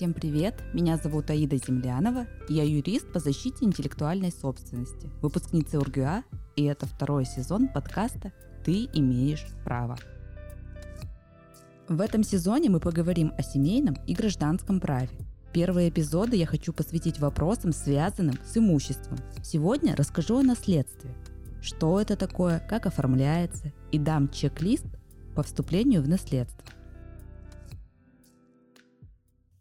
Всем привет! Меня зовут Аида Землянова, я юрист по защите интеллектуальной собственности, выпускница УрГУА, и это второй сезон подкаста «Ты имеешь право». В этом сезоне мы поговорим о семейном и гражданском праве. Первые эпизоды я хочу посвятить вопросам, связанным с имуществом. Сегодня расскажу о наследстве. Что это такое, как оформляется, и дам чек-лист по вступлению в наследство.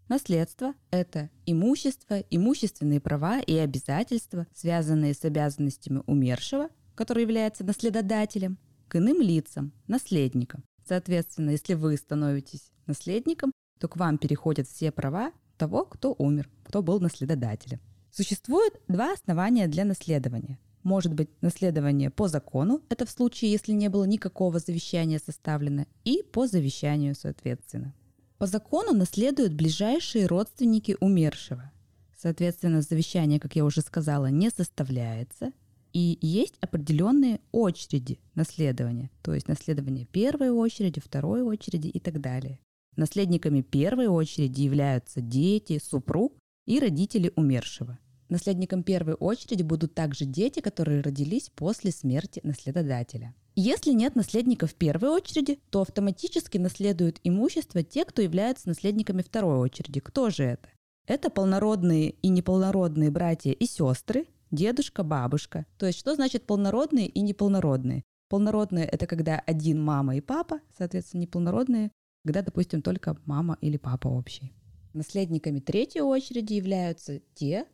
Наследство – это имущество, имущественные права и обязательства, связанные с обязанностями умершего, который является наследодателем, к иным лицам, наследникам. Соответственно, если вы становитесь наследником, то к вам переходят все права того, кто умер, кто был наследодателем. Существует два основания для наследования. Может быть наследование по закону, это в случае, если не было никакого завещания составлено, и по завещанию, соответственно. По закону наследуют ближайшие родственники умершего. Соответственно, завещание, как я уже сказала, не составляется. И есть определенные очереди наследования, то есть наследование первой очереди, второй очереди и так далее. Наследниками первой очереди являются дети, супруг и родители умершего. Наследником первой очереди будут также дети, которые родились после смерти наследодателя. Если нет наследников первой очереди, то автоматически наследуют имущество те, кто являются наследниками второй очереди. Кто же это? Это полнородные и неполнородные братья и сестры, дедушка, бабушка. То есть что значит полнородные и неполнородные? Полнородные – это когда один мама и папа, соответственно, неполнородные, когда, допустим, только мама или папа общий. Наследниками третьей очереди являются те,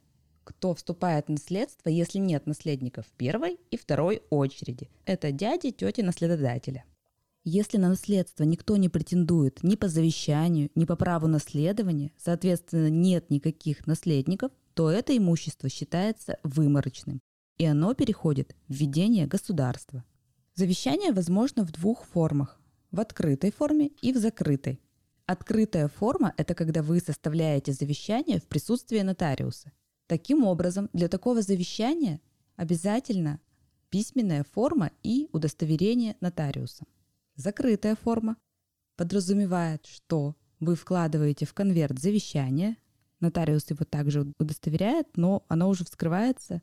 кто вступает в наследство, если нет наследников первой и второй очереди. Это дяди, тети, наследодателя. Если на наследство никто не претендует ни по завещанию, ни по праву наследования, соответственно, нет никаких наследников, то это имущество считается выморочным, и оно переходит в ведение государства. Завещание возможно в двух формах – в открытой форме и в закрытой. Открытая форма – это когда вы составляете завещание в присутствии нотариуса. Таким образом, для такого завещания обязательно письменная форма и удостоверение нотариуса. Закрытая форма подразумевает, что вы вкладываете в конверт завещание, нотариус его также удостоверяет, но оно уже вскрывается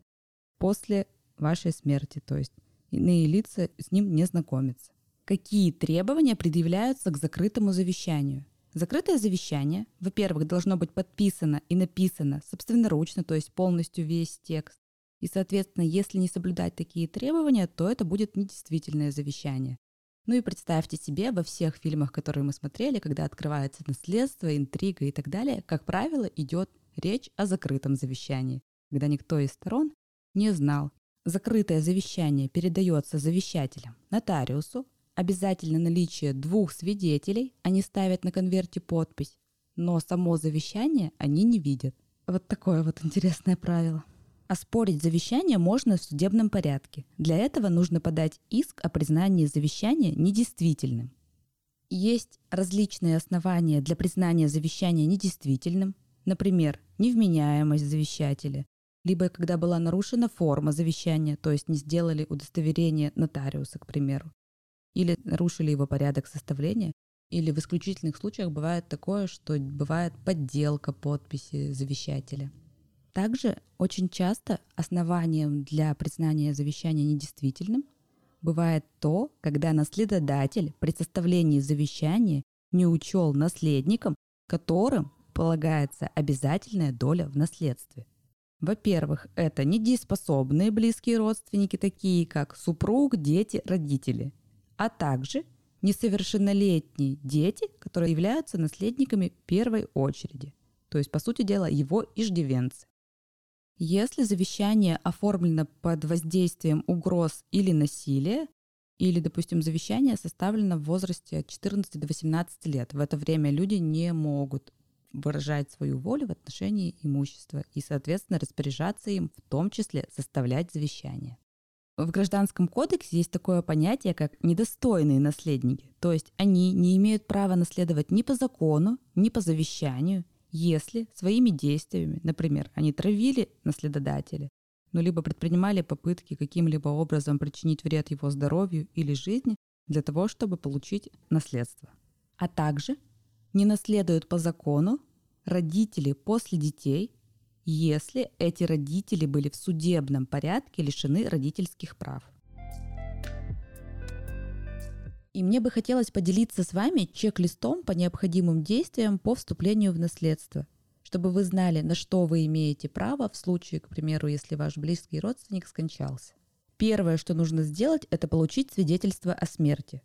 после вашей смерти, то есть иные лица с ним не знакомятся. Какие требования предъявляются к закрытому завещанию? Закрытое завещание, во-первых, должно быть подписано и написано собственноручно, то есть полностью весь текст. И, соответственно, если не соблюдать такие требования, то это будет недействительное завещание. Ну и представьте себе, во всех фильмах, которые мы смотрели, когда открывается наследство, интрига и так далее, как правило, идет речь о закрытом завещании, когда никто из сторон не знал. Закрытое завещание передается завещателям, нотариусу, обязательно наличие двух свидетелей, они ставят на конверте подпись, но само завещание они не видят. Вот такое вот интересное правило. Оспорить завещание можно в судебном порядке. Для этого нужно подать иск о признании завещания недействительным. Есть различные основания для признания завещания недействительным, например, невменяемость завещателя, либо когда была нарушена форма завещания, то есть не сделали удостоверение нотариуса, к примеру, или нарушили его порядок составления, или в исключительных случаях бывает такое, что бывает подделка подписи завещателя. Также очень часто основанием для признания завещания недействительным бывает то, когда наследодатель при составлении завещания не учел наследникам, которым полагается обязательная доля в наследстве. Во-первых, это недееспособные близкие родственники, такие как супруг, дети, родители – а также несовершеннолетние дети, которые являются наследниками первой очереди, то есть, по сути дела, его иждивенцы. Если завещание оформлено под воздействием угроз или насилия, или, допустим, завещание составлено в возрасте от 14 до 18 лет, в это время люди не могут выражать свою волю в отношении имущества и, соответственно, распоряжаться им, в том числе составлять завещание. В Гражданском кодексе есть такое понятие, как недостойные наследники. То есть они не имеют права наследовать ни по закону, ни по завещанию, если своими действиями, например, они травили наследодателя, ну либо предпринимали попытки каким-либо образом причинить вред его здоровью или жизни для того, чтобы получить наследство. А также не наследуют по закону, родители после детей, если эти родители были в судебном порядке лишены родительских прав. И мне бы хотелось поделиться с вами чек-листом по необходимым действиям по вступлению в наследство, чтобы вы знали, на что вы имеете право в случае, к примеру, если ваш близкий родственник скончался. Первое, что нужно сделать, это получить свидетельство о смерти.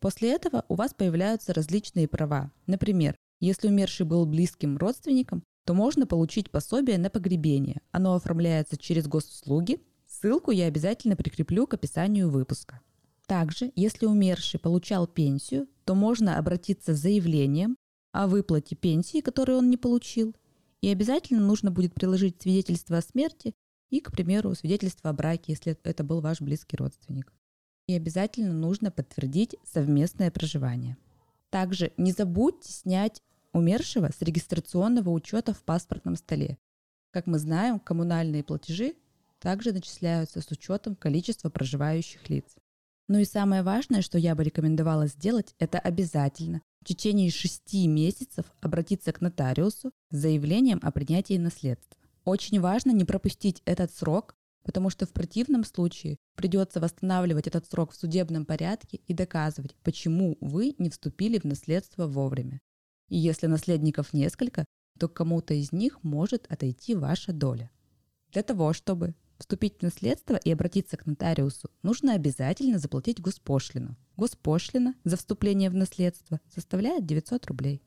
После этого у вас появляются различные права. Например, если умерший был близким родственником, то можно получить пособие на погребение. Оно оформляется через госуслуги. Ссылку я обязательно прикреплю к описанию выпуска. Также, если умерший получал пенсию, то можно обратиться с заявлением о выплате пенсии, которую он не получил, и обязательно нужно будет приложить свидетельство о смерти и, к примеру, свидетельство о браке, если это был ваш близкий родственник. И обязательно нужно подтвердить совместное проживание. Также не забудьте снять умершего с регистрационного учета в паспортном столе. Как мы знаем, коммунальные платежи также начисляются с учетом количества проживающих лиц. Ну и самое важное, что я бы рекомендовала сделать, это обязательно в течение шести месяцев обратиться к нотариусу с заявлением о принятии наследства. Очень важно не пропустить этот срок, потому что в противном случае придется восстанавливать этот срок в судебном порядке и доказывать, почему вы не вступили в наследство вовремя. И если наследников несколько, то кому-то из них может отойти ваша доля. Для того, чтобы вступить в наследство и обратиться к нотариусу, нужно обязательно заплатить госпошлину. Госпошлина за вступление в наследство составляет 900 рублей.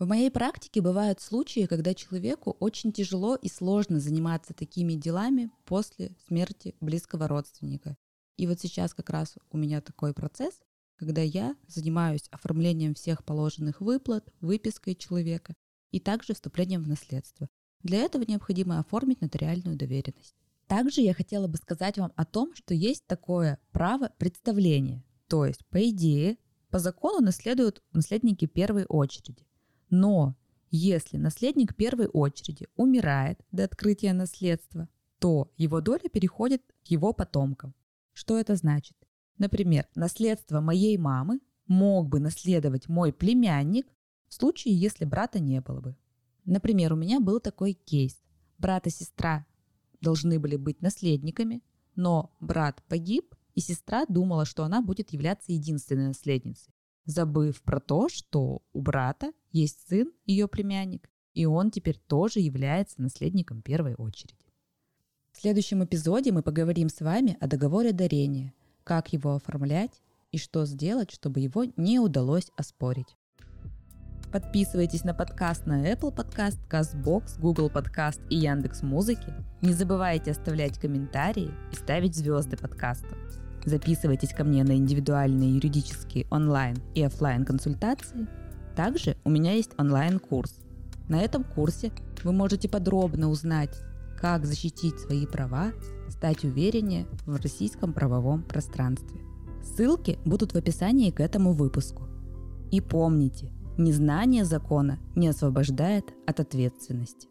В моей практике бывают случаи, когда человеку очень тяжело и сложно заниматься такими делами после смерти близкого родственника. И вот сейчас как раз у меня такой процесс, когда я занимаюсь оформлением всех положенных выплат, выпиской человека и также вступлением в наследство. Для этого необходимо оформить нотариальную доверенность. Также я хотела бы сказать вам о том, что есть такое право представления. То есть, по идее, по закону наследуют наследники первой очереди. Но если наследник первой очереди умирает до открытия наследства, то его доля переходит к его потомкам. Что это значит? Например, наследство моей мамы мог бы наследовать мой племянник в случае, если брата не было бы. Например, у меня был такой кейс. Брат и сестра должны были быть наследниками, но брат погиб, и сестра думала, что она будет являться единственной наследницей, забыв про то, что у брата есть сын, ее племянник, и он теперь тоже является наследником первой очереди. В следующем эпизоде мы поговорим с вами о договоре дарения, как его оформлять и что сделать, чтобы его не удалось оспорить. Подписывайтесь на подкаст на Apple Podcast, CastBox, Google Podcast и Яндекс Музыки. Не забывайте оставлять комментарии и ставить звезды подкаста. Записывайтесь ко мне на индивидуальные юридические онлайн и офлайн консультации. Также у меня есть онлайн-курс. На этом курсе вы можете подробно узнать, как защитить свои права, стать увереннее в российском правовом пространстве. Ссылки будут в описании к этому выпуску. И помните – Незнание закона не освобождает от ответственности.